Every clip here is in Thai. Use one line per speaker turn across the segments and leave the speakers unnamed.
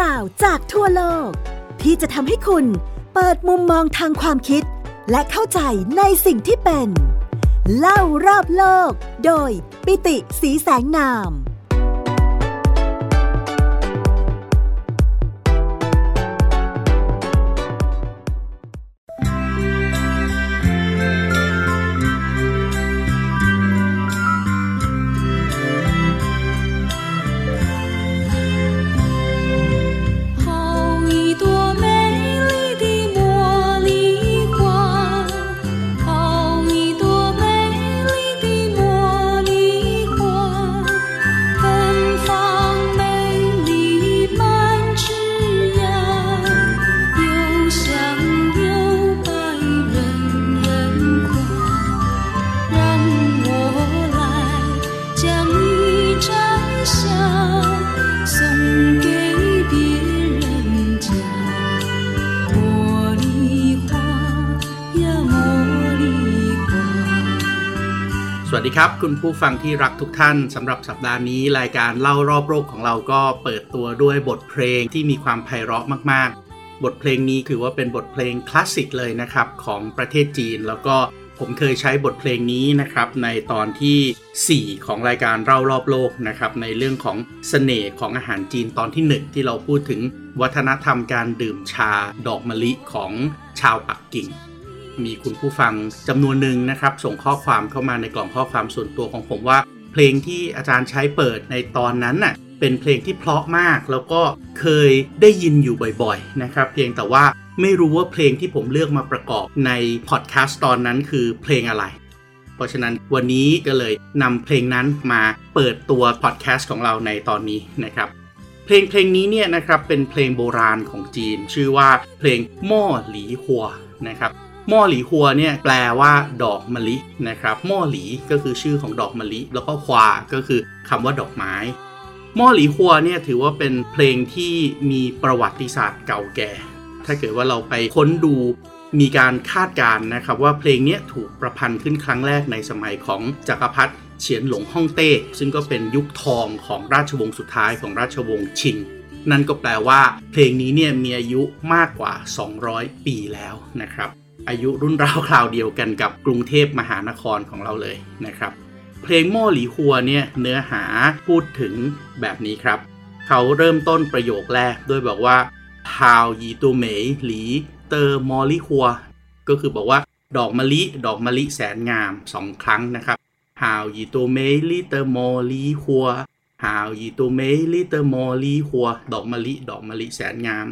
ราวจากทั่วโลก ที่จะทำให้คุณเปิดมุมมองทางความคิด และเข้าใจในสิ่งที่เป็น เล่ารอบโลก โดยปิติสีแสงนาม วัส
ดีครับ คุณผู้ฟังที่รักทุกท่านสำหรับสัปดาห์นี้รายการเล่ารอบโลกของเราก็เปิดตัวด้วยบทเพลงที่มีความไพเราะมากๆ บทเพลงนี้ถือว่าเป็นบทเพลงคลาสสิกเลยนะครับของประเทศจีน แล้วก็ผมเคยใช้บทเพลงนี้นะครับในตอนที่ 4 ของรายการเล่ารอบโลกนะครับในเรื่องของสเสน่ห์ของอาหารจีนตอนที่ 1 ที่เราพูดถึงวัฒนธรรมการดื่มชาดอกมะลิของชาวปักกิ่ง มีคุณผู้ฟังจำนวนหนึ่งนะครับ ส่งข้อความเข้ามาในกล่องข้อความส่วนตัวของผมว่า เพลงที่อาจารย์ใช้เปิดในตอนนั้นน่ะเป็นเพลงที่เพราะมากแล้วก็เคยได้ยินอยู่บ่อยๆนะครับ เพียงแต่ว่าไม่รู้ว่าเพลงที่ผมเลือกมาประกอบในพอดแคสต์ตอนนั้นคือเพลงอะไร เพราะฉะนั้นวันนี้ก็เลยนำเพลงนั้นมาเปิดตัวพอดแคสต์ของเราในตอนนี้นะครับเพลงเพลงนี้เนี่ยนะครับเป็นเพลงโบราณของจีน ชื่อว่าเพลงหม้อหลีหัวนะครับ ม้อหลีฮัวเนี่ยแปลว่าดอกมะลินะครับหม้อหลีก็คือชื่อของดอกมะลิ แล้วก็ควาก็คือคำว่าดอกไม้หม้อหลีฮัวเนี่ยถือว่าเป็นเพลงที่มีประวัติศาสตร์เก่าแก่ ถ้าเกิดว่าเราไปค้นดูมีการคาดการณ์นะครับว่าเพลงนี้ถูกประพันธ์ขึ้นครั้งแรกในสมัยของจักรพรรดิเฉียนหลงฮ่องเต้ ซึ่งก็เป็นยุคทองของราชวงศ์สุดท้ายของราชวงศ์ชิง นั่นก็แปลว่าเพลงนี้เนี่ยมีอายุมากกว่า 200 ปีแล้วนะครับ อายุรุ่นราวคราวเดียวกันกับกรุงเทพมหานครของเราเลยนะครับ เพลงโม่หลีฮัวเนี่ยเนื้อหาพูดถึงแบบนี้ครับ เขาเริ่มต้นประโยคแรกด้วยบอกว่า how ยีตูเมยหลีเตอร์มอลิฮัว ก็คือบอกว่าดอกมะลิ ดอกมะลิแสนงามสองครั้งนะครับ 好一朵美丽的茉莉花 好一朵美丽的茉莉花 ดอกมะลิ ดอกมะลิแสนงาม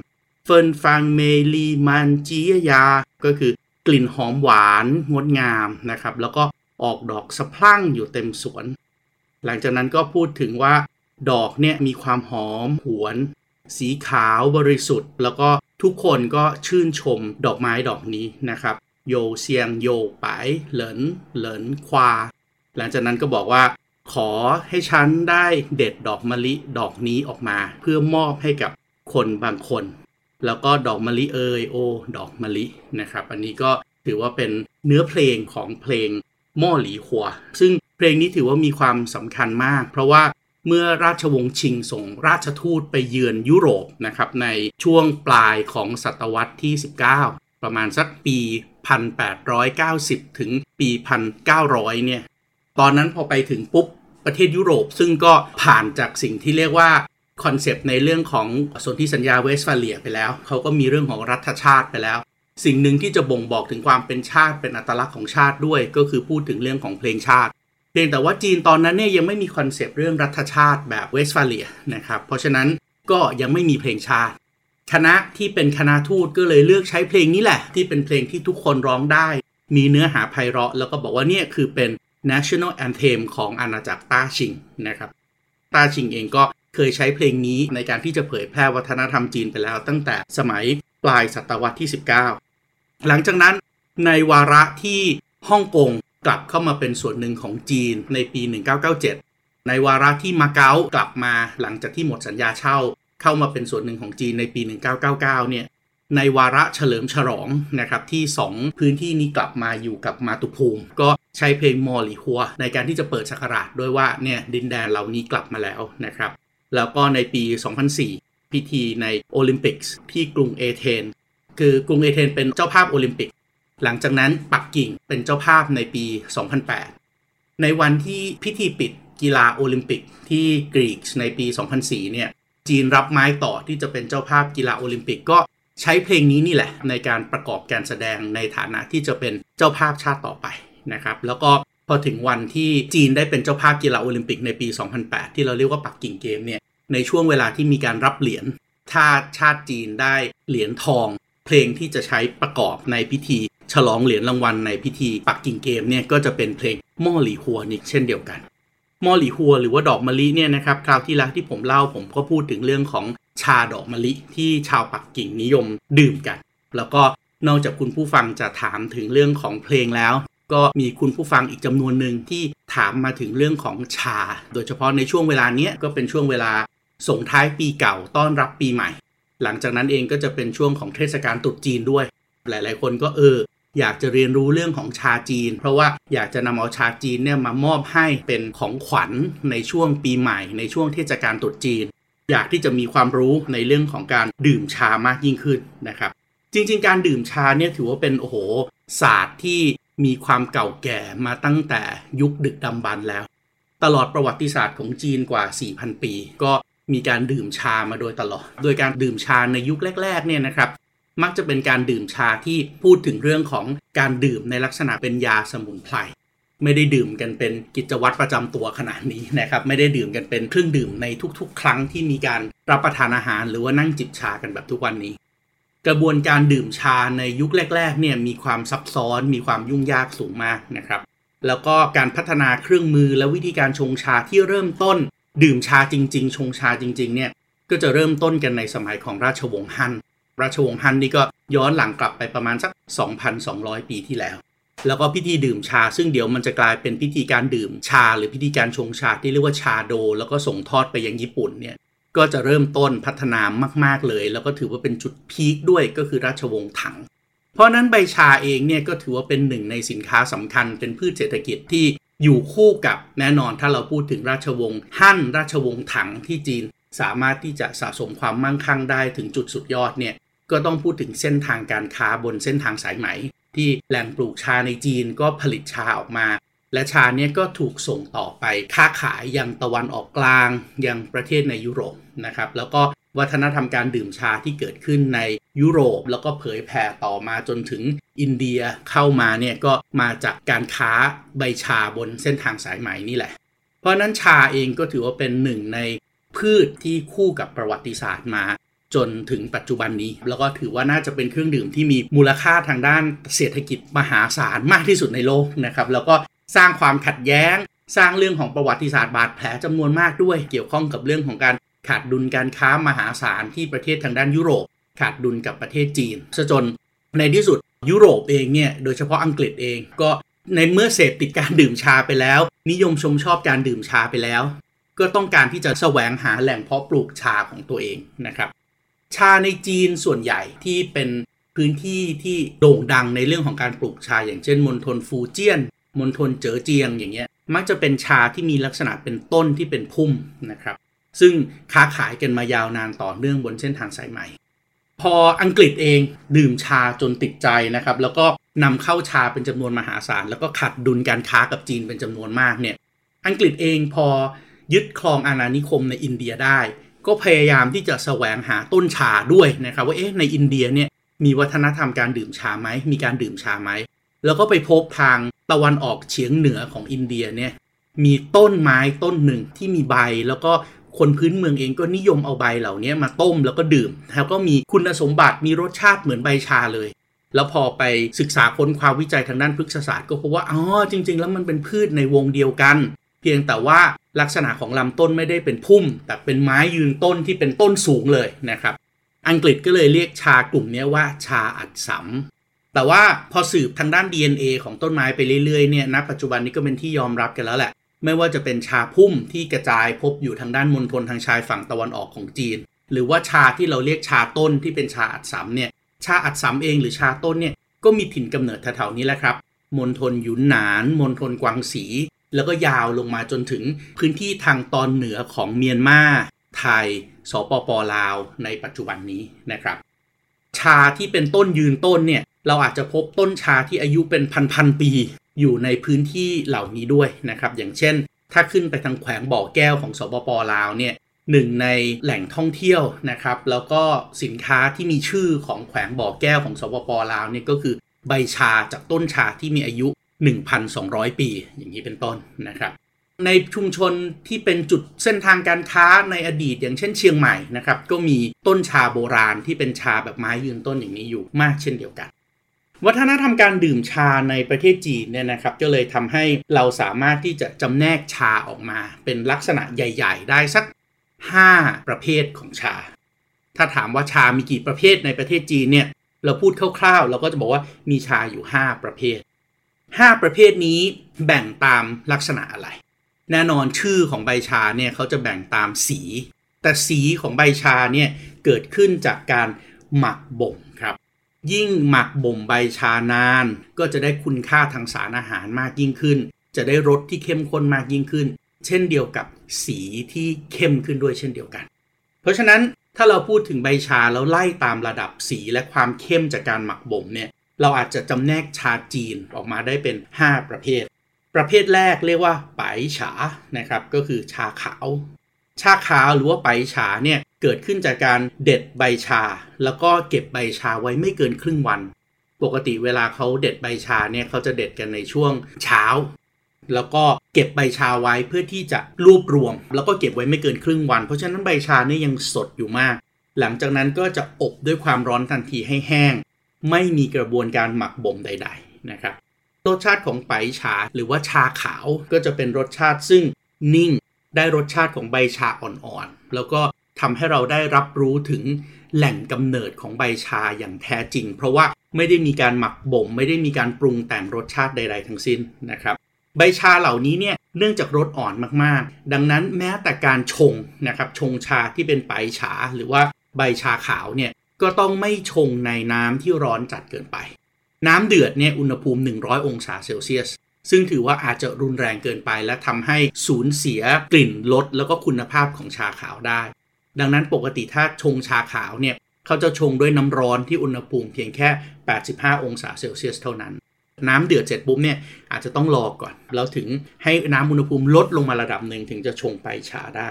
芬芳美丽满枝桠 ก็คือกลิ่นหอมหวานงดงามนะครับ แล้วก็ออกดอกสะพรั่งอยู่เต็มสวน หลังจากนั้นก็พูดถึงว่าดอกเนี่ยมีความหอมหวน สีขาวบริสุทธิ์ แล้วก็ทุกคนก็ชื่นชมดอกไม้ดอกนี้นะครับโยเซียงโยไปเหลินเหลินควา หลังจากนั้นก็บอกว่า ขอให้ฉันได้เด็ดดอกมะลิดอกนี้ออกมา เพื่อมอบให้กับคนบางคน แล้วก็ดอกมะลิเอยโอ ดอกมะลินะครับ อันนี้ก็ถือว่าเป็นเนื้อเพลงของเพลงหม้อหลีหัว ซึ่งเพลงนี้ถือว่ามีความสำคัญมาก เพราะว่าเมื่อราชวงศ์ชิงส่งราชทูตไปเยือนยุโรปนะครับในช่วงปลายของศตวรรษที่ 19 ประมาณสักปี 1890 ถึงปี 1900 เนี่ย ตอนนั้นพอไปถึงปุ๊บประเทศยุโรปซึ่งก็ผ่านจากสิ่งที่เรียกว่า คอนเซปต์ในเรื่องของสนธิสัญญาเวสฟาเลียไปแล้ว เขาก็มีเรื่องของรัฐชาติไปแล้ว สิ่งหนึ่งที่จะบ่งบอกถึงความเป็นชาติเป็นอัตลักษณ์ของชาติด้วย ก็คือพูดถึงเรื่องของเพลงชาติ เพียงแต่ว่าจีนตอนนั้นเนี่ยยังไม่มีคอนเซปต์เรื่องรัฐชาติแบบเวสต์ฟาเลียนะครับ เพราะฉะนั้นก็ยังไม่มีเพลงชาติคณะที่เป็นคณะทูตก็เลยเลือกใช้เพลงนี้แหละ ที่เป็นเพลงที่ทุกคนร้องได้ มีเนื้อหาไพเราะ แล้วก็บอกว่าเนี่ยคือเป็น national anthem ของอาณาจักรต้าชิงนะครับต้าชิงเองก็ เคยใช้เพลงนี้ในการที่จะเผยแพร่วัฒนธรรมจีนไปแล้ว ตั้งแต่สมัยปลายศตวรรษที่ 19 หลังจากนั้นในวาระที่ฮ่องกงกลับเข้ามาเป็นส่วนหนึ่งของจีนในปี 1997 ในวาระที่มาเก๊ากลับมาหลังจากที่หมดสัญญาเช่า เข้ามาเป็นส่วนหนึ่งของจีนในปี 1999 เนี่ยในวาระเฉลิมฉลองนะครับที่ 2 พื้นที่นี้กลับมาอยู่กับมาตุภูมิ ก็ใช้เพลงมอลิฮัวในการที่จะเปิดสักราชด้วยว่าเนี่ยดินแดนเหล่านี้กลับมาแล้วนะครับ แล้วก็ในปี 2004พพิธีในโอลิมปิกส์ที่กรุงเอเธนส์คือกรุงเอเธนส์เป็นเจ้าภาพโอลิมปิก หลังจากนั้นปักกิ่งเป็นเจ้าภาพในปี 2008 ในวันที่พิธีปิดกีฬาโอลิมปิกที่กรีกในปี 2004 เนี่ยจีนรับไม้ต่อที่จะเป็นเจ้าภาพกีฬาโอลิมปิกก็ใช้เพลงนี้นี่แหละในการประกอบการแสดงในฐานะที่จะเป็นเจ้าภาพชาติต่อไปนะครับ แล้วก็ พอถึงวันที่จีนได้เป็นเจ้าภาพกีฬาโอลิมปิกในปี 2008 ที่เราเรียกว่าปักกิ่งเกมเนี่ยในช่วงเวลาที่มีการรับเหรียญถ้าชาติจีนได้เหรียญทอง เพลงที่จะใช้ประกอบในพิธี ฉลองเหรียญรางวัลในพิธีปักกิ่งเกมเนี่ยก็จะเป็นเพลงม่อหลี่หัวนี่เช่นเดียวกันม่อหลี่หัวหรือว่าดอกมะลิเนี่ยนะครับคราวที่แล้วที่ผมเล่าผมก็พูดถึงเรื่องของชาดอกมะลิที่ชาวปักกิ่งนิยมดื่มกัน แล้วก็นอกจากคุณผู้ฟังจะถามถึงเรื่องของเพลงแล้ว ก็มีคุณผู้ฟังอีกจำนวนหนึ่งที่ถามมาถึงเรื่องของชา โดยเฉพาะในช่วงเวลานี้ก็เป็นช่วงเวลาส่งท้ายปีเก่าต้อนรับปีใหม่ หลังจากนั้นเองก็จะเป็นช่วงของเทศกาลตรุษจีนด้วย หลาย ๆ คนก็เอออยากจะเรียนรู้เรื่องของชาจีน เพราะว่าอยากจะนำเอาชาจีนเนี่ยมามอบให้เป็นของขวัญในช่วงปีใหม่ ในช่วงเทศกาลตรุษจีน อยากที่จะมีความรู้ในเรื่องของการดื่มชามากยิ่งขึ้นนะครับ จริง ๆ การดื่มชาเนี่ยถือว่าเป็นโอ้โหศาสตร์ที่ มีความเก่าแก่มาตั้งแต่ยุคดึกดำบรรพ์แล้ว ตลอดประวัติศาสตร์ของจีนกว่า 4,000 ปี ก็มีการดื่มชามาโดยตลอด โดยการดื่มชาในยุคแรกๆเนี่ยนะครับ มักจะเป็นการดื่มชาที่พูดถึงเรื่องของการดื่มในลักษณะเป็นยาสมุนไพรไม่ได้ดื่มกันเป็นกิจวัตรประจำตัวขนาดนี้นะครับ ไม่ได้ดื่มกันเป็นเครื่องดื่มในทุกๆ ครั้งที่มีการรับประทานอาหาร หรือว่านั่งจิบชากันแบบทุกวันนี้ กระบวนการดื่มชาในยุคแรกๆเนี่ยมีความซับซ้อนมีความยุ่งยากสูงมากนะครับ แล้วก็การพัฒนาเครื่องมือและวิธีการชงชาที่เริ่มต้น ดื่มชาจริง ๆ ชงชาจริง ๆ เนี่ยก็จะเริ่มต้นกันในสมัยของราชวงศ์ฮั่นราชวงศ์ฮั่นนี่ก็ย้อนหลังกลับไปประมาณสัก 2,200 ปีที่แล้ว แล้วก็พิธีดื่มชา ซึ่งเดี๋ยวมันจะกลายเป็นพิธีการดื่มชา หรือพิธีการชงชาที่เรียกว่าชาโด แล้วก็ส่งทอดไปยังญี่ปุ่นเนี่ย ก็จะเริ่มต้นพัฒนามาก ๆเลย แล้วก็ถือว่าเป็นจุดพีคด้วยก็คือราชวงศ์ถัง เพราะนั้นใบชาเองเนี่ยก็ถือว่าเป็นหนึ่งในสินค้าสำคัญเป็นพืชเศรษฐกิจที่อยู่คู่กับแน่นอนถ้าเราพูดถึงราชวงศ์ฮั่นราชวงศ์ถังที่จีน สามารถที่จะสะสมความมั่งคั่งได้ถึงจุดสุดยอดเนี่ยก็ต้องพูดถึงเส้นทางการค้าบนเส้นทางสายไหม ที่แหล่งปลูกชาในจีนก็ผลิตชาออกมา และชาเนี่ยก็ถูกส่งต่อไปค้าขายยังตะวันออกกลางยังประเทศในยุโรปนะครับ แล้วก็วัฒนธรรมการดื่มชาที่เกิดขึ้นในยุโรป แล้วก็เผยแผ่ต่อมาจนถึงอินเดียเข้ามาเนี่ยก็มาจากการค้าใบชาบนเส้นทางสายไหมนี่แหละ เพราะนั้นชาเองก็ถือว่าเป็นหนึ่งในพืชที่คู่กับประวัติศาสตร์มา จนถึงปัจจุบันนี้ แล้วก็ถือว่าน่าจะเป็นเครื่องดื่มที่มีมูลค่าทางด้านเศรษฐกิจมหาศาลมากที่สุดในโลกนะครับ แล้วก็ สร้างความขัดแย้ง สร้างเรื่องของประวัติศาสตร์บาดแผลจำนวนมากด้วย เกี่ยวข้องกับเรื่องของการขาดดุลการค้ามหาศาลที่ประเทศทางด้านยุโรป ขาดดุลกับประเทศจีนซะจนในที่สุดยุโรปเองเนี่ยโดยเฉพาะอังกฤษเองก็ในเมื่อเสพติดการดื่มชาไปแล้ว นิยมชมชอบการดื่มชาไปแล้ว ก็ต้องการที่จะแสวงหาแหล่งเพาะปลูกชาของตัวเองนะครับ ชาในจีนส่วนใหญ่ที่เป็นพื้นที่ที่โด่งดังในเรื่องของการปลูกชา อย่างเช่นมณฑลฟูเจียน มณฑลเจ๋อเจียงอย่างเงี้ยมักจะเป็นชาที่มีลักษณะเป็นต้นที่เป็นพุ่มนะครับซึ่งค้าขายกันมายาวนานต่อเนื่องบนเส้นทางสายไหมพออังกฤษเองดื่มชาจนติดใจนะครับแล้วก็นำเข้าชาเป็นจำนวนมหาศาล แล้วก็ขัดดุลการค้ากับจีนเป็นจำนวนมากเนี่ยอังกฤษเองพอยึดครองอาณานิคมในอินเดียได้ ก็พยายามที่จะแสวงหาต้นชาด้วยนะครับว่าเอ๊ะในอินเดียเนี่ยมีวัฒนธรรมการดื่มชาไหมมีการดื่มชาไหม แล้วก็ไปพบทางตะวันออกเฉียงเหนือของอินเดียเนี่ยมีต้นไม้ต้นหนึ่งที่มีใบแล้วก็คนพื้นเมืองเองก็นิยมเอาใบเหล่านี้มาต้มแล้วก็ดื่ม แล้วก็มีคุณสมบัติมีรสชาติเหมือนใบชาเลย แล้วพอไปศึกษาค้นคว้าวิจัยทางด้านพฤกษศาสตร์ก็พบว่าอ๋อจริง ๆ แล้วมันเป็นพืชในวงเดียวกัน เพียงแต่ว่าลักษณะของลำต้นไม่ได้เป็นพุ่ม แต่เป็นไม้ยืนต้นที่เป็นต้นสูงเลยนะครับ อังกฤษก็เลยเรียกชากลุ่มนี้ว่าชาอัดสำ แต่ว่าพอสืบทางด้าน DNA ของต้นไม้ไปเรื่อยๆเนี่ยณปัจจุบันนี้ก็เป็นที่ยอมรับกันแล้วแหละ ไม่ว่าจะเป็นชาพุ่มที่กระจายพบอยู่ทางด้านมณฑลทางชายฝั่งตะวันออกของจีน หรือว่าชาที่เราเรียกชาต้นที่เป็นชาอัดสำเนี่ยชาอัดสำเองหรือชาต้นเนี่ยก็มีถิ่นกำเนิดแถวๆนี้แหละครับมณฑลหยุนหนานมณฑลกวางสี แล้วก็ยาวลงมาจนถึงพื้นที่ทางตอนเหนือของเมียนมาไทย สปปลาว ในปัจจุบันนี้นะครับ ชาที่เป็นต้นยืนต้นเนี่ย เราอาจจะพบต้นชาที่อายุเป็นพันๆปีอยู่ในพื้นที่เหล่านี้ด้วยนะครับ อย่างเช่น ถ้าขึ้นไปทางแขวงบ่อแก้วของสปปลาวเนี่ยหนึ่งในแหล่งท่องเที่ยวนะครับ แล้วก็สินค้าที่มีชื่อของแขวงบ่อแก้วของสปปลาวเนี่ยก็คือใบชาจากต้นชาที่มีอายุ 1,200 ปี อย่างนี้เป็นต้นนะครับ ในชุมชนที่เป็นจุดเส้นทางการค้าในอดีตอย่างเช่นเชียงใหม่นะครับ ก็มีต้นชาโบราณที่เป็นชาแบบไม้ยืนต้นอย่างนี้อยู่มากเช่นเดียวกัน วัฒนธรรมการดื่มชาในประเทศจีนเนี่ยนะครับก็เลยทำให้เราสามารถที่จะจำแนกชาออกมา เป็นลักษณะใหญ่ ๆ ได้สัก 5 ประเภทของชา ถ้าถามว่าชามีกี่ประเภทในประเทศจีนเนี่ยเราพูดคร่าวๆ เราก็จะบอกว่ามีชาอยู่ 5 ประเภท 5 ประเภทนี้แบ่งตามลักษณะอะไร แน่นอนชื่อของใบชาเนี่ยเขาจะแบ่งตามสี แต่สีของใบชาเนี่ยเกิดขึ้นจากการหมักบ่มครับ ยิ่งหมักบ่มใบชานาน ก็จะได้คุณค่าทางสารอาหารมากยิ่งขึ้น จะได้รสที่เข้มข้นมากยิ่งขึ้น เช่นเดียวกับสีที่เข้มขึ้นด้วยเช่นเดียวกัน เพราะฉะนั้นถ้าเราพูดถึงใบชาแล้วไล่ตามระดับสีและความเข้มจากการหมักบ่มเนี่ยเราอาจจะจำแนกชาจีนออกมาได้เป็น 5 ประเภท ประเภทแรกเรียกว่าไปฉานะครับก็คือชาขาว ชาขาวหรือว่าไปฉาเนี่ย เกิดขึ้นจากการเด็ดใบชา แล้วก็เก็บใบชาไว้ไม่เกินครึ่งวัน ปกติเวลาเขาเด็ดใบชาเนี่ยเขาจะเด็ดกันในช่วงเช้า แล้วก็เก็บใบชาไว้เพื่อที่จะรวบรวม แล้วก็เก็บไว้ไม่เกินครึ่งวัน เพราะฉะนั้นใบชาเนี่ยยังสดอยู่มาก หลังจากนั้นก็จะอบด้วยความร้อนทันทีให้แห้ง ไม่มีกระบวนการหมักบ่มใด ๆ นะครับรสชาติของไปชาหรือว่าชาขาวก็จะเป็นรสชาติซึ่งนิ่งได้รสชาติของใบชาอ่อนๆ แล้วก็ ทำให้เราได้รับรู้ถึงแหล่งกำเนิดของใบชาอย่างแท้จริง เพราะว่าไม่ได้มีการหมักบ่ม ไม่ได้มีการปรุงแต่งรสชาติใด ๆ ทั้งสิ้นนะครับ ใบชาเหล่านี้เนี่ยเนื่องจากรสอ่อนมากๆ ดังนั้นแม้แต่การชงนะครับชงชาที่เป็นไปชาหรือว่าใบชาขาวเนี่ยก็ต้องไม่ชงในน้ำที่ร้อนจัดเกินไป น้ำเดือดเนี่ยอุณหภูมิ 100 องศาเซลเซียสซึ่งถือว่าอาจจะรุนแรงเกินไปและทำให้สูญเสียกลิ่นรสแล้วก็คุณภาพของชาขาวได้ ดังนั้นปกติถ้าชงชาขาวเนี่ยเขาจะชงด้วยน้ำร้อนที่อุณหภูมิเพียงแค่ 85 องศาเซลเซียสเท่านั้น น้ำเดือดเสร็จปุ๊บเนี่ยอาจจะต้องรอก่อน แล้วถึงให้น้ำอุณหภูมิลดลงมาระดับหนึ่งถึงจะชงไปชาได้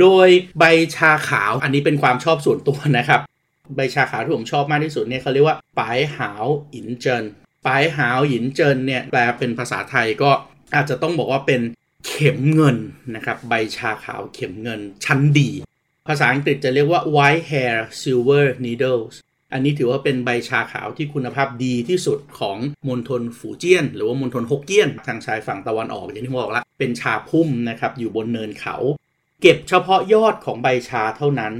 โดยใบชาขาวอันนี้เป็นความชอบส่วนตัวนะครับ ใบชาขาวที่ผมชอบมากที่สุดเนี่ยเขาเรียกว่าไป๋หาวอิ๋นเจินปายหาวอินเจินเนี่ยแปลเป็นภาษาไทยก็อาจจะต้องบอกว่าเป็นเข็มเงินนะครับใบชาขาวเข็มเงินชั้นดี ภาษาอังกฤษจะเรียกว่า white hair silver needles อันนี้ถือว่าเป็นใบชาขาวที่คุณภาพดีที่สุดของมณฑลฝูเจี้ยน หรือว่ามณฑลฮกเกี้ยน ทางชายฝั่งตะวันออกอย่างที่บอกแล้วเป็นชาพุ่มนะครับอยู่บนเนินเขา เก็บเฉพาะยอดของใบชาเท่านั้น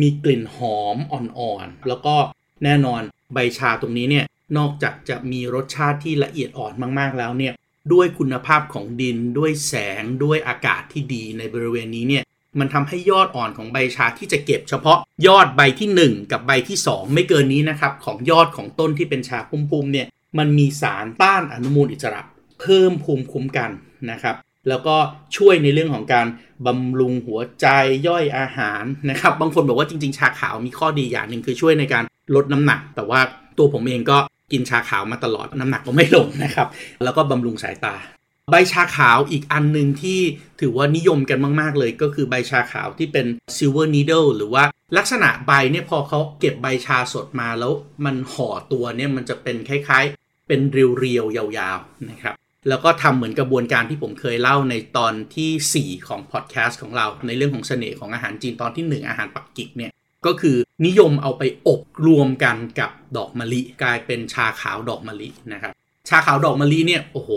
มีกลิ่นหอมอ่อนๆแล้วก็แน่นอนใบชาตรงนี้เนี่ยนอกจากจะมีรสชาติที่ละเอียดอ่อนมากๆแล้วเนี่ยด้วยคุณภาพของดินด้วยแสงด้วยอากาศที่ดีในบริเวณนี้เนี่ย มันทำให้ยอดอ่อนของใบชาที่จะเก็บเฉพาะยอดใบที่ 1 กับใบที่ 2 ไม่เกินนี้นะครับของยอดของต้นที่เป็นชาปุ่มๆเนี่ยมันมีสารต้านอนุมูลอิสระ เพิ่มภูมิคุ้มกันนะครับแล้วก็ช่วยในเรื่องของการบำรุงหัวใจย่อยอาหารนะครับ บางคนบอกว่าจริงๆ ชาขาวมีข้อดีอย่างหนึ่งคือช่วยในการลดน้ำหนัก แต่ว่าตัวผมเองก็กินชาขาวมาตลอดน้ำหนักก็ไม่ลงนะครับ แล้วก็บำรุงสายตา ใบชาขาวอีกอันหนึ่งที่ถือว่านิยมกันมาก ๆ เลยก็คือใบชาขาวที่เป็น silver needle หรือว่าลักษณะใบเนี่ยพอเขาเก็บใบชาสดมาแล้วมันห่อตัวเนี่ยมันจะเป็นคล้ายๆ เป็นเรียวๆ ยาวๆนะครับแล้วก็ทำเหมือนกระบวนการที่ผมเคยเล่าในตอนที่ 4 ของพอดแคสต์ของเรา ในเรื่องของเสน่ห์ของอาหารจีนตอนที่ 1 อาหารปักกิ่งเนี่ยก็คือนิยมเอาไปอบรวมกันกับดอกมะลิ กลายเป็นชาขาวดอกมะลินะครับชาขาวดอกมะลิเนี่ยโอ้โห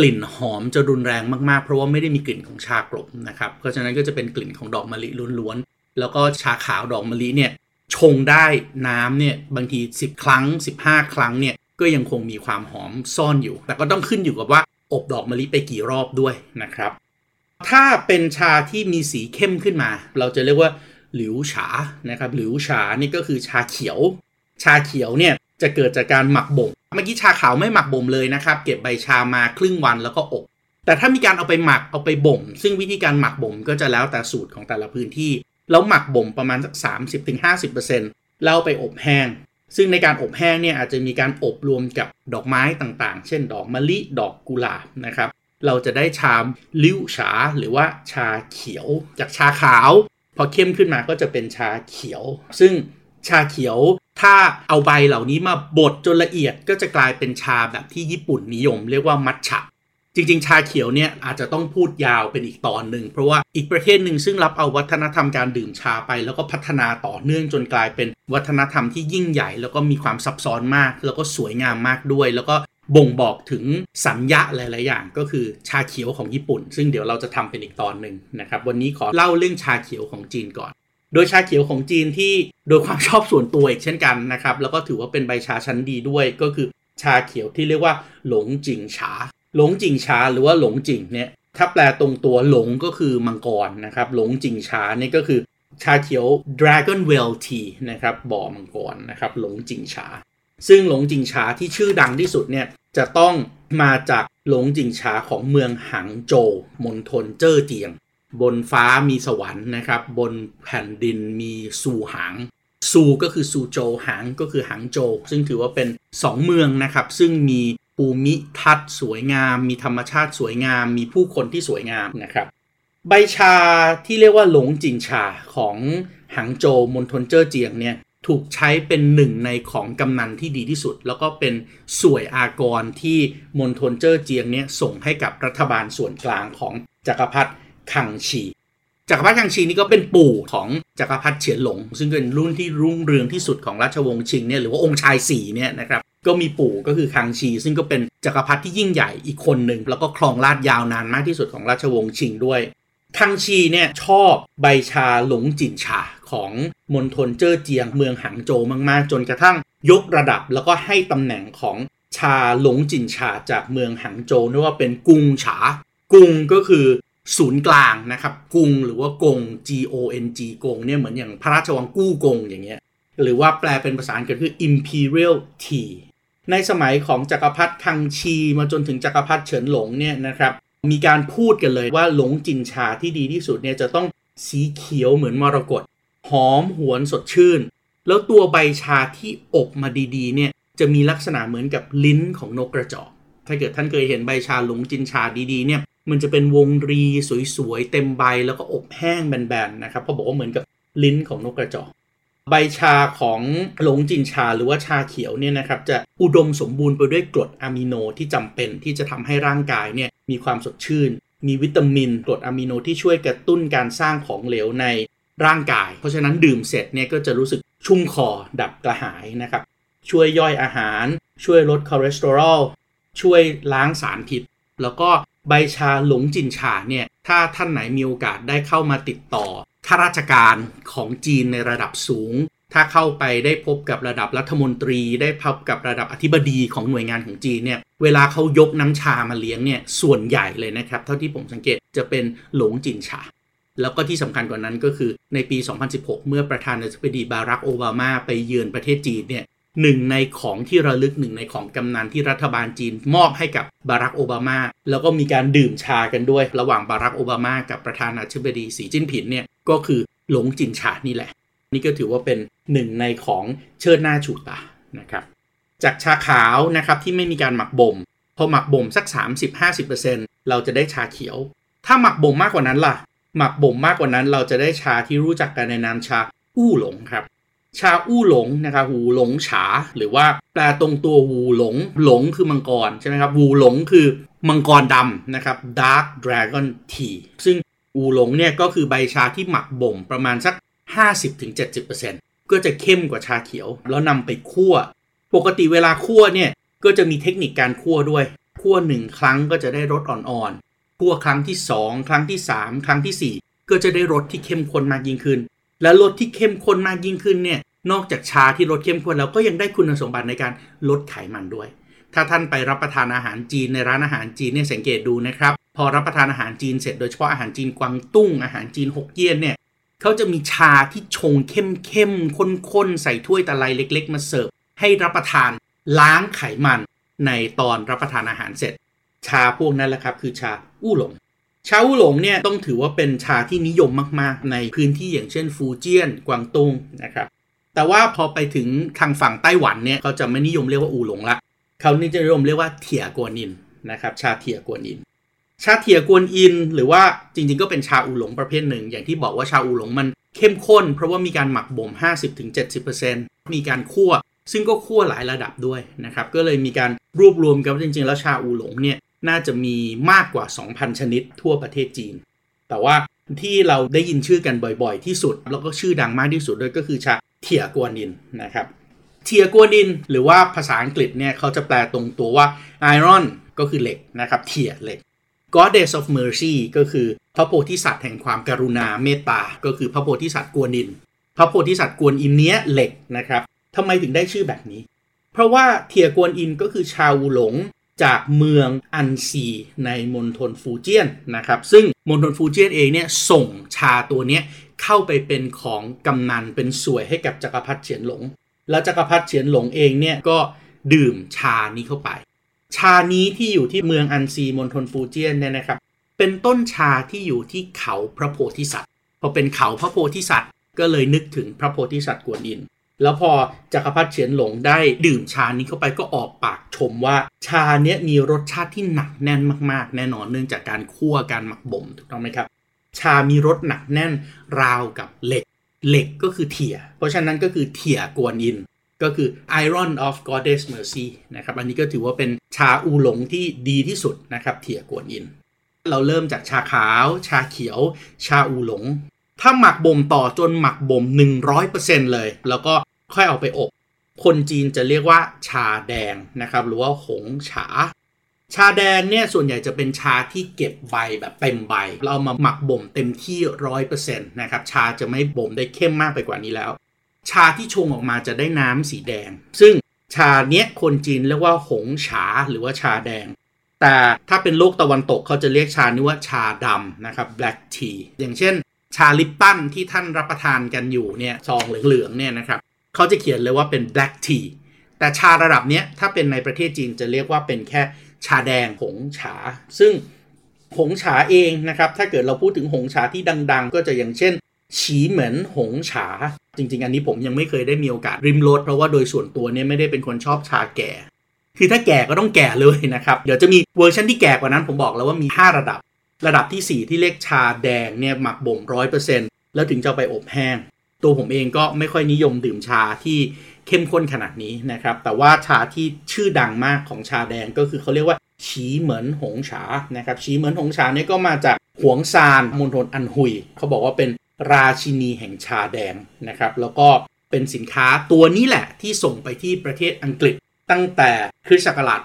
กลิ่นหอมจะรุนแรงมากๆ เพราะว่าไม่ได้มีกลิ่นของชากลบนะครับเพราะฉะนั้นก็จะเป็นกลิ่นของดอกมะลิล้วนๆ แล้วก็ชาขาวดอกมะลิเนี่ยชงได้น้ำเนี่ยบางที 10 ครั้ง 15 ครั้งเนี่ยก็ยังคงมีความหอมซ่อนอยู่ แต่ก็ต้องขึ้นอยู่กับว่าอบดอกมะลิไปกี่รอบด้วยนะครับ ถ้าเป็นชาที่มีสีเข้มขึ้นมา เราจะเรียกว่าหลิวฉานะครับหลิวฉานี่ก็คือชาเขียว ชาเขียวเนี่ย จะเกิดจากการหมักบ่มเมื่อกี้ชาขาวไม่หมักบ่มเลยนะครับ เก็บใบชามาครึ่งวันแล้วก็อบ แต่ถ้ามีการเอาไปหมักเอาไปบ่ม ซึ่งวิธีการหมักบ่มก็จะแล้วแต่สูตรของแต่ละพื้นที่ แล้วหมักบ่มประมาณสัก30-50%แล้วไปอบแห้ง ซึ่งในการอบแห้งเนี่ยอาจจะมีการอบรวมกับดอกไม้ต่างๆ เช่น ดอกมะลิ ดอกกุหลาบนะครับ เราจะได้ชามลิ้วฉาหรือว่าชาเขียว จากชาขาว พอเข้มขึ้นมาก็จะเป็นชาเขียว ซึ่งชาเขียว ถ้าเอาใบเหล่านี้มาบดจนละเอียดก็จะกลายเป็นชาแบบที่ญี่ปุ่นนิยม เรียกว่ามัทฉะจริง ๆ ชาเขียวเนี่ยอาจจะต้องพูดยาวเป็นอีกตอนหนึ่ง เพราะว่าอีกประเทศหนึ่งซึ่งรับเอาวัฒนธรรมการดื่มชาไป แล้วก็พัฒนาต่อเนื่องจนกลายเป็นวัฒนธรรมที่ยิ่งใหญ่ แล้วก็มีความซับซ้อนมาก แล้วก็สวยงามมากด้วย แล้วก็บ่งบอกถึงสัญญาหลาย ๆ อย่าง ก็คือชาเขียวของญี่ปุ่น ซึ่งเดี๋ยวเราจะทำเป็นอีกตอนหนึ่งนะครับวันนี้ขอเล่าเรื่องชาเขียวของจีนก่อน โดยชาเขียวของจีนที่โดยความชอบส่วนตัวอีกเช่นกันนะครับ แล้วก็ถือว่าเป็นใบชาชั้นดีด้วยก็คือชาเขียวที่เรียกว่า หลงจิงชา หลงจิงชาหรือว่าหลงจิงเนี่ยถ้าแปลตรงตัวหลงก็คือมังกรนะครับ หลงจิงชาเนี่ยก็คือชาเขียว Dragon Well Tea นะครับบ่อมังกรนะครับหลงจิงชา ซึ่งหลงจิงชาที่ชื่อดังที่สุดเนี่ยจะต้องมาจากหลงจิงชาของเมืองหังโจวมณฑลเจ้อเจียง บนฟ้ามีสวรรค์นะครับ บนแผ่นดินมีสูหางซูก็คือซูโจหางก็คือหางโจ ซึ่งถือว่าเป็น 2 เมืองนะครับ ซึ่งมีภูมิทัศน์สวยงาม มีธรรมชาติสวยงาม มีผู้คนที่สวยงามนะครับ ใบชาที่เรียกว่าหลงจิงชาของหางโจมณฑลเจ้อเจียงเนี่ยถูกใช้เป็นหนึ่งในของกำนันที่ดีที่สุด แล้วก็เป็นสวยอากรที่มณฑลเจ้อเจียงเนี่ยส่งให้กับรัฐบาลส่วนกลางของจักรพรรดิ คังชีจักรพรรดิคังชีนี่ก็เป็นปู่ของจักรพรรดิเฉียนหลง ซึ่งเป็นรุ่นที่รุ่งเรืองที่สุดของราชวงศ์ชิงเนี่ยหรือว่าองค์ชายสี่เนี่ยนะครับก็มีปู่ก็คือคังชี ซึ่งก็เป็นจักรพรรดิที่ยิ่งใหญ่อีกคนหนึ่งแล้วก็ครองราชยาวนานมากที่สุดของราชวงศ์ชิงด้วยคังชีเนี่ยชอบใบชาหลงจินชาของมณฑลเจ้อเจียงเมืองหางโจวมากๆ จนกระทั่งยกระดับแล้วก็ให้ตำแหน่งของชาหลงจินชาจากเมืองหางโจวนี่ว่าเป็นกุงฉา กุงก็คือ ศูนย์กลางนะครับกรุงหรือว่ากง G O N G กงเนี่ยเหมือนอย่างพระราชวังกู้กงอย่างเงี้ยหรือว่าแปลเป็นภาษาอังกฤษคือ Imperial Tea ในสมัยของจักรพรรดิคังชีมาจนถึงจักรพรรดิเฉินหลงเนี่ยนะครับมีการพูดกันเลยว่าหลงจินชาที่ดีที่สุดเนี่ยจะต้องสีเขียวเหมือนมรกตหอมหวนสดชื่น แล้วตัวใบชาที่อบมาดีๆเนี่ยจะมีลักษณะเหมือนกับลิ้นของนกกระจอก ถ้าเกิดท่านเคยเห็นใบชาหลงจินชาดีๆเนี่ย มันจะเป็นวงรีสวยๆ เต็มใบแล้วก็อบแห้งแบนๆนะครับเขาบอกว่าเหมือนกับลิ้นของนกกระจอกใบชาของหลงจินชาหรือว่าชาเขียวเนี่ยนะครับจะอุดมสมบูรณ์ไปด้วยกรดอะมิโนที่จำเป็นที่จะทำให้ร่างกายเนี่ยมีความสดชื่น มีวิตามินกรดอะมิโนที่ช่วยกระตุ้นการสร้างของเหลวในร่างกาย เพราะฉะนั้นดื่มเสร็จเนี่ยก็จะรู้สึกชุ่มคอดับกระหายนะครับช่วยย่อยอาหาร ช่วยลดคอเลสเตอรอลช่วยล้างสารพิษ แล้วก็ ใบชาหลงจินชาเนี่ยถ้าท่านไหนมีโอกาสได้เข้ามาติดต่อข้าราชการของจีนในระดับสูง ถ้าเข้าไปได้พบกับระดับรัฐมนตรี ได้พบกับระดับอธิบดีของหน่วยงานของจีนเนี่ยเวลาเขายกน้ำชามาเลี้ยงเนี่ยส่วนใหญ่เลยนะครับเท่าที่ผมสังเกตจะเป็นหลงจินชาแล้วก็ที่สำคัญกว่านั้นก็คือในปี 2016 เมื่อประธานาธิบดีบารักโอบามาไปเยือนประเทศจีนเนี่ย หนึ่งในของที่ระลึกหนึ่งในของกำนันที่รัฐบาลจีนมอบให้กับบารักโอบามา แล้วก็มีการดื่มชากันด้วย ระหว่างบารักโอบามากับประธานาธิบดีสีจิ้นผินเนี่ยก็คือหลงจินชานี่แหละ นี่ก็ถือว่าเป็นหนึ่งในของเชิดหน้าชูตานะครับจากชาขาวนะครับที่ไม่มีการหมักบ่มพอหมักบ่มสัก 30-50%เราจะได้ชาเขียว ถ้าหมักบ่มมากกว่านั้นล่ะ หมักบ่มมากกว่านั้นเราจะได้ชาที่รู้จักกันในนามชาอู้หลงครับ ชาอู้หลงนะครับหูหลงฉา หรือว่าแปลตรงตัวหูหลงหลงคือมังกรใช่ไหมครับหูหลงคือมังกรดำนะครับ Dark Dragon Tea ซึ่งอูหลงเนี่ยก็คือใบชาที่หมักบ่มประมาณสัก 50-70%ก็จะเข้มกว่าชาเขียว แล้วนำไปคั่ว ปกติเวลาคั่วเนี่ย ก็จะมีเทคนิคการคั่วด้วย คั่วหนึ่งครั้งก็จะได้รสอ่อนๆ คั่วครั้งที่ 2 ครั้งที่ 3 ครั้งที่ 4 ก็จะได้รสที่เข้มข้นมากยิ่งขึ้น และรสที่เข้มข้นมากยิ่งขึ้นเนี่ยนอกจากชาที่รสเข้มข้นแล้วก็ยังได้คุณสมบัติในการลดไขมันด้วย ถ้าท่านไปรับประทานอาหารจีนในร้านอาหารจีนเนี่ยสังเกตดูนะครับพอรับประทานอาหารจีนเสร็จโดยเฉพาะอาหารจีนกวางตุ้งอาหารจีนหกเกี้ยนเนี่ยเขาจะมีชาที่ชงเข้มเข้มข้นๆใส่ถ้วยตะไลเล็ก ๆ มาเสิร์ฟให้รับประทานล้างไขมันในตอนรับประทานอาหารเสร็จ ชาพวกนั้นแหละครับคือชาอู้หลง ชาอูหลงเนี่ยต้องถือว่าเป็นชาที่นิยมมาก ๆ ในพื้นที่อย่างเช่นฟูเจียน กวางตุงนะครับ แต่ว่าพอไปถึงทางฝั่งไต้หวันเนี่ยเขาจะไม่นิยมเรียกว่าอูหลงละเขานิยมเรียกว่าเถียกวนอินนะครับชาเถียกวนอิน ชาเถียกวนอิน หรือว่าจริง ๆ ก็เป็นชาอูหลงประเภทหนึ่ง อย่างที่บอกว่าชาอูหลงมันเข้มข้น เพราะว่ามีการหมักบ่ม 50-70%มีการคั่วซึ่งก็คั่วหลายระดับด้วยนะครับก็เลยมีการรวบรวมกันว่าจริง ๆ แล้วชาอูหลงเนี่ย น่าจะมีมากกว่า 2,000 ชนิดทั่วประเทศจีน แต่ว่าที่เราได้ยินชื่อกันบ่อยๆ ที่สุด แล้วก็ชื่อดังมากที่สุดด้วยก็คือชาเทียกวนินนะครับเทียกวนิน หรือว่าภาษาอังกฤษเนี่ยเขาจะแปลตรงตัวว่า iron ก็คือเหล็กนะครับเทียเหล็ก goddess of mercy ก็คือพระโพธิสัตว์แห่งความกรุณาเมตตา ก็คือพระโพธิสัตว์กวนอิน พระโพธิสัตว์กวนอินเนี้ยเหล็กนะครับทำไมถึงได้ชื่อแบบนี้ เพราะว่าเทียกวนอินก็คือชาวหลง จากเมืองอันซีในมณฑลฟูเจียนนะครับซึ่งมณฑลฟูเจียนเองเนี่ยส่งชาตัวนี้เข้าไปเป็นของกำนันเป็นส่วยให้กับจักรพรรดิเฉียนหลง แล้วจักรพรรดิเฉียนหลงเองเนี่ยก็ดื่มชานี้เข้าไป ชานี้ที่อยู่ที่เมืองอันซีมณฑลฟูเจียนเนี่ยนะครับเป็นต้นชาที่อยู่ที่เขาพระโพธิสัตว์พอเป็นเขาพระโพธิสัตว์ ก็เลยนึกถึงพระโพธิสัตว์กวนอิน แล้วพอจักรพรรดิเฉียนหลงได้ดื่มชานี้เข้าไปก็ออกปากชมว่า ชาเนี้ยมีรสชาติที่หนักแน่นมากๆ แน่นอนเนื่องจากการคั่วการหมักบ่มถูกต้องไหมครับ ชามีรสหนักแน่นราวกับเหล็ก เหล็กก็คือเทียเพราะฉะนั้นก็คือเทียกวนอิน ก็คือ Iron of Goddess Mercy นะครับ อันนี้ก็ถือว่าเป็นชาอูหลงที่ดีที่สุดนะครับเทียกวนอิน เราเริ่มจากชาขาว ชาเขียว ชาอูหลงถ้าหมักบ่มต่อจนหมักบ่ม100%เลย แล้วก็ ค่อยเอาไปอบ คนจีนจะเรียกว่าชาแดงนะครับ หรือว่าหงฉา ชาแดงเนี่ยส่วนใหญ่จะเป็นชาที่เก็บใบแบบเต็มใบ เรามาหมักบ่มเต็มที่ร้อยเปอร์เซ็นต์นะครับชาจะไม่บ่มได้เข้มมากไปกว่านี้แล้ว ชาที่ชงออกมาจะได้น้ำสีแดง ซึ่งชาเนี้ยคนจีนเรียกว่าหงฉาหรือว่าชาแดง แต่ถ้าเป็นโลกตะวันตกเขาจะเรียกชานี้ว่าชาดำนะครับ black tea อย่างเช่น ชาลิปตันที่ท่านรับประทานกันอยู่เนี่ยซองเหลืองๆเนี่ยนะครับ เขาจะเขียนเลยว่าเป็น black tea แต่ชาระดับเนี้ยถ้าเป็นในประเทศจีนจะเรียกว่าเป็นแค่ชาแดงหงฉา ซึ่งหงฉาเองนะครับ ถ้าเกิดเราพูดถึงหงฉาที่ดัง ๆ ก็จะอย่างเช่น ฉีเหมือนหงฉา จริง ๆ อันนี้ผมยังไม่เคยได้มีโอกาสริมรสเพราะว่าโดยส่วนตัวเนี่ยไม่ได้เป็นคนชอบชาแก่ คือถ้าแก่ก็ต้องแก่เลยนะครับ เดี๋ยวจะมีเวอร์ชันที่แก่กว่านั้นผมบอกแล้วว่ามี 5 ระดับ ระดับที่ 4 ที่เรียกชาแดงเนี่ยหมักบ่มร้อยเปอร์เซ็นต์แล้วถึงจะไปอบแห้ง ตัวผมเองก็ไม่ค่อยนิยมดื่มชาที่เข้มข้นขนาดนี้นะครับ แต่ว่าชาที่ชื่อดังมากของชาแดงก็คือเขาเรียกว่าฉีเหมือนหงฉานะครับฉีเหมือนหงฉาเนี่ยก็มาจากหวงซานมณฑลอันหุย เขาบอกว่าเป็นราชินีแห่งชาแดงนะครับ แล้วก็เป็นสินค้าตัวนี้แหละที่ส่งไปที่ประเทศอังกฤษตั้งแต่คริสต์ศักราช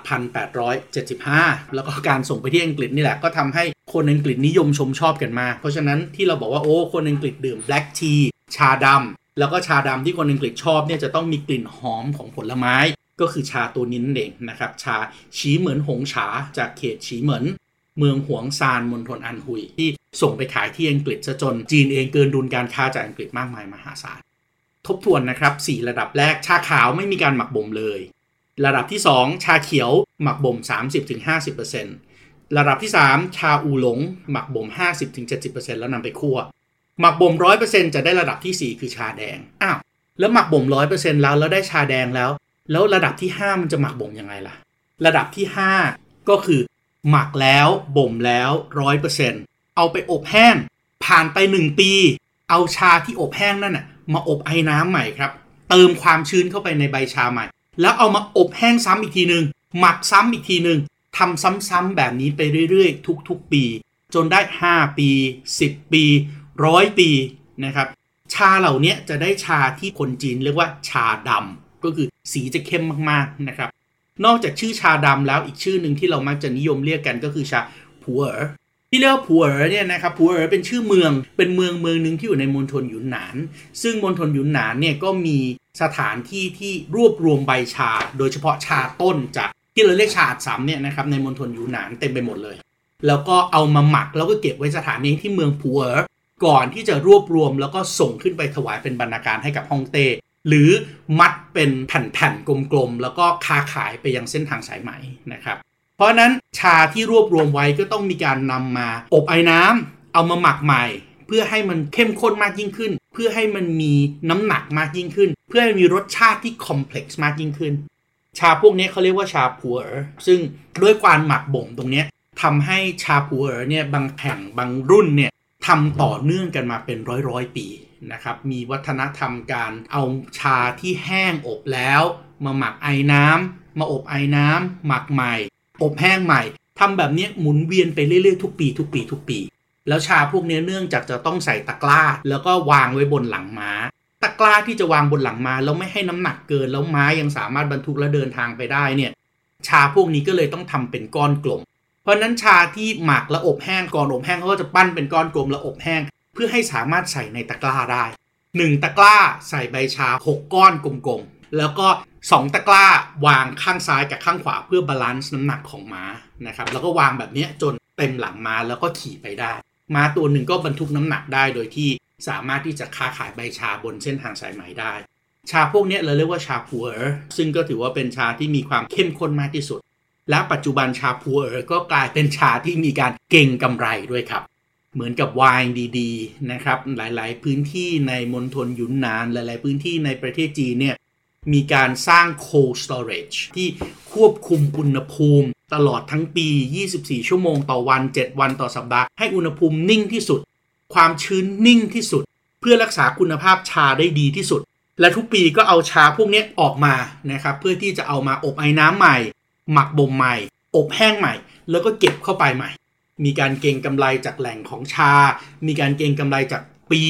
1875 แล้วก็การส่งไปที่อังกฤษนี่แหละก็ทำให้คนอังกฤษนิยมชมชอบกันมา เพราะฉะนั้นที่เราบอกว่าโอ้คนอังกฤษดื่ม black tea ชาดำแล้วก็ชาดำที่คนอังกฤษชอบเนี่ยจะต้องมีกลิ่นหอมของผลไม้ ก็คือชาตัวนี้นั่นเองนะครับ ชาชีเหมือนหงฉาจากเขตชีเหมือนเมืองหวงซานมณฑลอันหุย ที่ส่งไปขายที่อังกฤษซะจนจีนเองเกินดุลการค้าจากอังกฤษมากมายมหาศาล ทบทวนนะครับ 4 ระดับแรกชาขาวไม่มีการหมักบ่มเลย ระดับที่ 2 ชาเขียวหมักบ่ม 30-50%ระดับที่ 3 ชาอูหลง หมักบ่ม 50-70%แล้วนำไปคั่ว หมักบ่มร้อยเปอร์เซ็นจะได้ระดับที่ 4 คือชาแดง อ้าว แล้วหมักบ่มร้อยเปอร์เซ็นแล้วแล้วได้ชาแดงแล้ว แล้วระดับที่ 5 มันจะหมักบ่มยังไงล่ะ ระดับที่ 5 ก็คือ หมักแล้วบ่มแล้วร้อยเปอร์เซ็นเอาไปอบแห้ง ผ่านไป 1 ปี เอาชาที่อบแห้งนั่นน่ะมาอบไอ้น้ำใหม่ครับ เติมความชื้นเข้าไปในใบชาใหม่ แล้วเอามาอบแห้งซ้ำอีกทีหนึ่งหมักซ้ำอีกทีหนึ่งทำซ้ำๆแบบนี้ไปเรื่อยๆ ทุกๆปี จนได้ 5 ปี 10 ปี ร้อยปีนะครับ ชาเหล่านี้จะได้ชาที่คนจีนเรียกว่าชาดำก็คือสีจะเข้มมากๆนะครับ นอกจากชื่อชาดำแล้วอีกชื่อหนึ่งที่เรามักจะนิยมเรียกกันก็คือชาผัวที่เรียกว่าผัวเนี่ยนะครับผัวเป็นชื่อเมืองเป็นเมืองเมืองหนึ่งที่อยู่ในมณฑลหยุนหนาน ซึ่งมณฑลหยุนหนานเนี่ยก็มีสถานที่ที่รวบรวมใบชา โดยเฉพาะชาต้นจากที่เราเรียกชาอัดสามเนี่ยนะครับในมณฑลหยุนหนานเต็มไปหมดเลย แล้วก็เอามาหมักแล้วก็เก็บไว้สถานนี้ที่เมืองผัว ก่อนที่จะรวบรวมแล้วก็ส่งขึ้นไปถวายเป็นบรรณาการให้กับฮ่องเต้หรือมัดเป็นแผ่นๆกลมๆ แล้วก็ค้าขายไปยังเส้นทางสายไหมนะครับเพราะนั้นชาที่รวบรวมไว้ก็ต้องมีการนำมาอบไอ้น้ำเอามาหมักใหม่ เพื่อให้มันเข้มข้นมากยิ่งขึ้น เพื่อให้มันมีน้ำหนักมากยิ่งขึ้น เพื่อให้มีรสชาติที่คอมเพล็กซ์มากยิ่งขึ้น ชาพวกนี้เขาเรียกว่าชาพัวซึ่งด้วยการหมักบ่มตรงนี้ทำให้ชาพัวเนี่ยบางแห่งบางรุ่นเนี่ย ทำต่อเนื่องกันมาเป็นร้อยร้อยปีนะครับมีวัฒนธรรมการเอาชาที่แห้งอบแล้ว มาหมักไอ้น้ำมาอบไอ้น้ำหมักใหม่ อบแห้งใหม่ทำแบบนี้หมุนเวียนไปเรื่อยๆทุกปีทุกปีทุกปี แล้วชาพวกนี้เนื่องจากจะต้องใส่ตะกร้า แล้วก็วางไว้บนหลังม้าตะกร้าที่จะวางบนหลังม้าแล้วไม่ให้น้ำหนักเกินแล้วม้ายังสามารถบรรทุกและเดินทางไปได้เนี่ยชาพวกนี้ก็เลยต้องทำเป็นก้อนกลม เพราะนั้นชาที่หมักและอบแห้งก่อนอบแห้งเขาก็จะปั้นเป็นก้อนกลมแล้วอบแห้ง เพื่อให้สามารถใส่ในตะกร้าได้ 1 ตะกร้าใส่ใบชา 6 ก้อนกลมๆ แล้วก็ 2 ตะกร้าวางข้างซ้ายกับข้างขวาเพื่อบาลานซ์น้ำหนักของม้านะครับแล้วก็วางแบบนี้จนเต็มหลังม้าแล้วก็ขี่ไปได้ ม้าตัวหนึ่งก็บรรทุกน้ำหนักได้โดยที่สามารถที่จะค้าขายใบชาบนเส้นทางสายไหมได้ ชาพวกนี้เราเรียกว่าชาพัวซึ่งก็ถือว่าเป็นชาที่มีความเข้มข้นมากที่สุด และปัจจุบันชาพัวก็กลายเป็นชาที่มีการเก่งกำไรด้วยครับ เหมือนกับไวน์ดีๆนะครับหลายๆ พื้นที่ในมณฑลยุนนานหลาย ๆ พื้นที่ในประเทศจีนเนี่ยมีการสร้าง cold storage ที่ควบคุมอุณหภูมิตลอดทั้งปี 24 ชั่วโมงต่อวัน 7 วันต่อสัปดาห์ให้อุณหภูมินิ่งที่สุด ความชื้นนิ่งที่สุด เพื่อรักษาคุณภาพชาได้ดีที่สุด และทุกปีก็เอาชาพวกนี้ออกมานะครับเพื่อที่จะเอามาอบไอ้น้ำใหม่ หมักบ่มใหม่ อบแห้งใหม่ แล้วก็เก็บเข้าไปใหม่ มีการเก็งกำไรจากแหล่งของชา มีการเก็งกำไรจากปี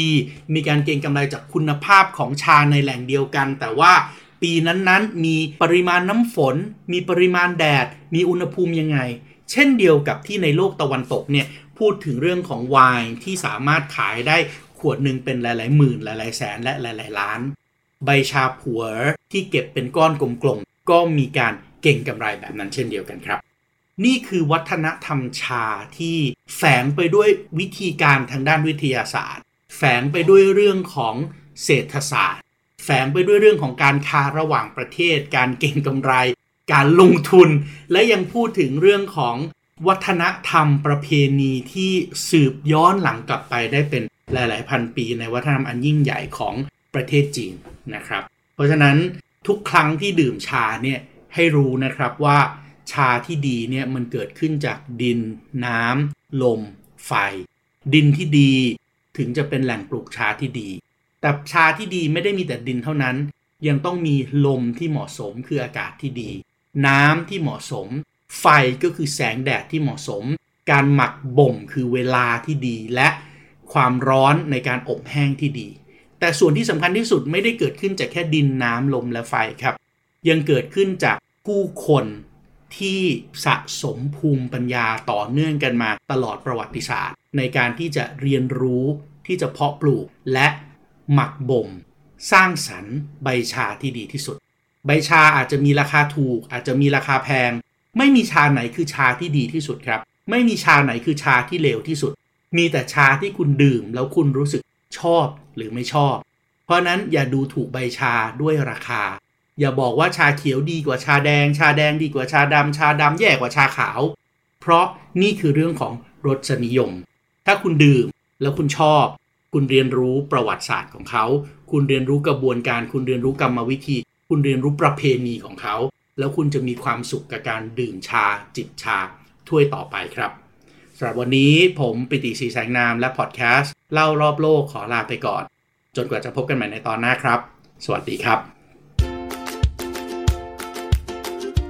มีการเก็งกำไรจากคุณภาพของชาในแหล่งเดียวกัน แต่ว่าปีนั้นๆ มีปริมาณน้ำฝน มีปริมาณแดด มีอุณหภูมิยังไง เช่นเดียวกับที่ในโลกตะวันตกเนี่ยพูดถึงเรื่องของไวน์ที่สามารถขายได้ขวดหนึ่งเป็นหลายๆหมื่นหลายๆแสนและหลายๆล้าน ใบชาผัวที่เก็บเป็นก้อนกลมๆก็มีการ เก่งกำไรแบบนั้นเช่นเดียวกันครับ นี่คือวัฒนธรรมชาที่แฝงไปด้วยวิธีการทางด้านวิทยาศาสตร์ แฝงไปด้วยเรื่องของเศรษฐศาสตร์ แฝงไปด้วยเรื่องของการค้าระหว่างประเทศ การเก็งกำไร การลงทุน และยังพูดถึงเรื่องของวัฒนธรรมประเพณีที่สืบย้อนหลังกลับไปได้เป็นหลาย ๆ พันปีในวัฒนธรรมอันยิ่งใหญ่ของประเทศจีนนะครับ เพราะฉะนั้นทุกครั้งที่ดื่มชาเนี่ย ให้รู้นะครับว่าชาที่ดีเนี่ยมันเกิดขึ้นจากดิน น้ำลม ไฟ ดินที่ดีถึงจะเป็นแหล่งปลูกชาที่ดี แต่ชาที่ดีไม่ได้มีแต่ดินเท่านั้น ยังต้องมีลมที่เหมาะสมคืออากาศที่ดี น้ำที่เหมาะสม ไฟก็คือแสงแดดที่เหมาะสม การหมักบ่มคือเวลาที่ดีและความร้อนในการอบแห้งที่ดี แต่ส่วนที่สำคัญที่สุดไม่ได้เกิดขึ้นจากแค่ดินน้ำลมและไฟครับ ยังเกิดขึ้นจาก ผู้คนที่สะสมภูมิปัญญาต่อเนื่องกันมาตลอดประวัติศาสตร์ ในการที่จะเรียนรู้ที่จะเพาะปลูกและหมักบ่ม สร้างสรรค์ใบชาที่ดีที่สุด ใบชาอาจจะมีราคาถูก อาจจะมีราคาแพง ไม่มีชาไหนคือชาที่ดีที่สุดครับ ไม่มีชาไหนคือชาที่เลวที่สุด มีแต่ชาที่คุณดื่มแล้วคุณรู้สึกชอบหรือไม่ชอบ เพราะนั้นอย่าดูถูกใบชาด้วยราคา อย่าบอกว่าชาเขียวดีกว่าชาแดง ชาแดงดีกว่าชาดำชาดำแย่กว่าชาขาว เพราะนี่คือเรื่องของรสนิยม ถ้าคุณดื่มแล้วคุณชอบ คุณเรียนรู้ประวัติศาสตร์ของเขา คุณเรียนรู้กระบวนการ คุณเรียนรู้กรรมวิธี คุณเรียนรู้ประเพณีของเขา แล้วคุณจะมีความสุขกับการดื่มชา จิบชาถ้วยต่อไปครับสำหรับวันนี้ผมปิติศรีแสงนามและพอดแคสต์เล่ารอบโลกขอลาไปก่อน จนกว่าจะพบกันใหม่ในตอนหน้าครับ สวัสดีครับ